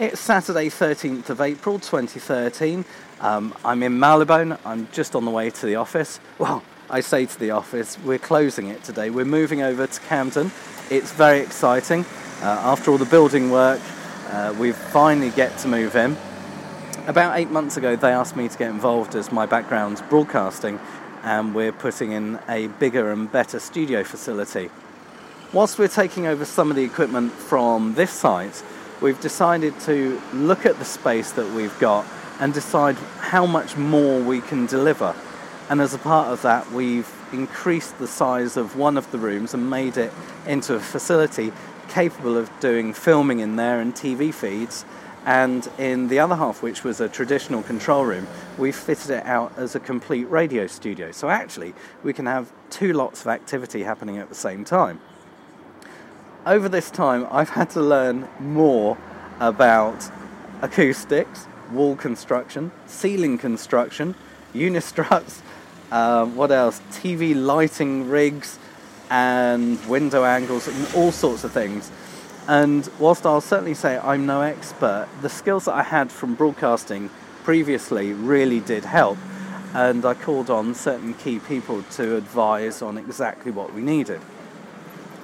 It's Saturday, 13th of April 2013. Um, I'm in Marylebone. I'm just on the way to the office. Well, I say to the office, we're closing it today. We're moving over to Camden. It's very exciting. Uh, after all the building work, uh, we finally get to move in. About eight months ago, they asked me to get involved as my background's broadcasting, and we're putting in a bigger and better studio facility. Whilst we're taking over some of the equipment from this site, we've decided to look at the space that we've got and decide how much more we can deliver. And as a part of that, we've increased the size of one of the rooms and made it into a facility capable of doing filming in there and TV feeds. And in the other half, which was a traditional control room, we fitted it out as a complete radio studio. So actually, we can have two lots of activity happening at the same time over this time, I've had to learn more about acoustics, wall construction, ceiling construction, unistruts, um, what else? TV lighting rigs and window angles and all sorts of things. And whilst I'll certainly say I'm no expert, the skills that I had from broadcasting previously really did help. And I called on certain key people to advise on exactly what we needed.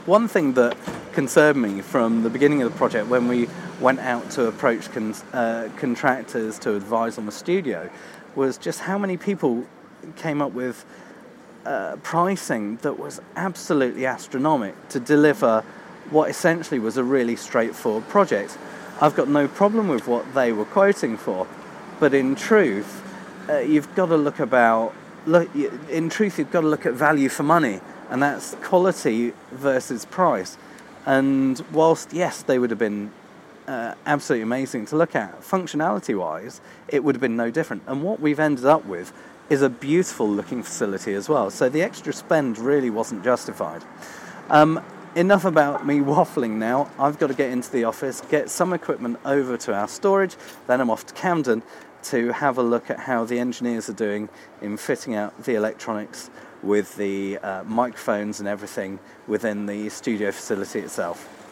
One thing that concerned me from the beginning of the project when we went out to approach uh, contractors to advise on the studio was just how many people came up with uh, pricing that was absolutely astronomical to deliver what essentially was a really straightforward project. I've got no problem with what they were quoting for, but in truth, uh, you've got to look about look. In truth, you've got to look at value for money, and that's quality versus price. And whilst, yes, they would have been uh, absolutely amazing to look at, functionality wise, it would have been no different. And what we've ended up with is a beautiful looking facility as well. So the extra spend really wasn't justified. Um, enough about me waffling now. I've got to get into the office, get some equipment over to our storage, then I'm off to Camden to have a look at how the engineers are doing in fitting out the electronics with the uh, microphones and everything within the studio facility itself.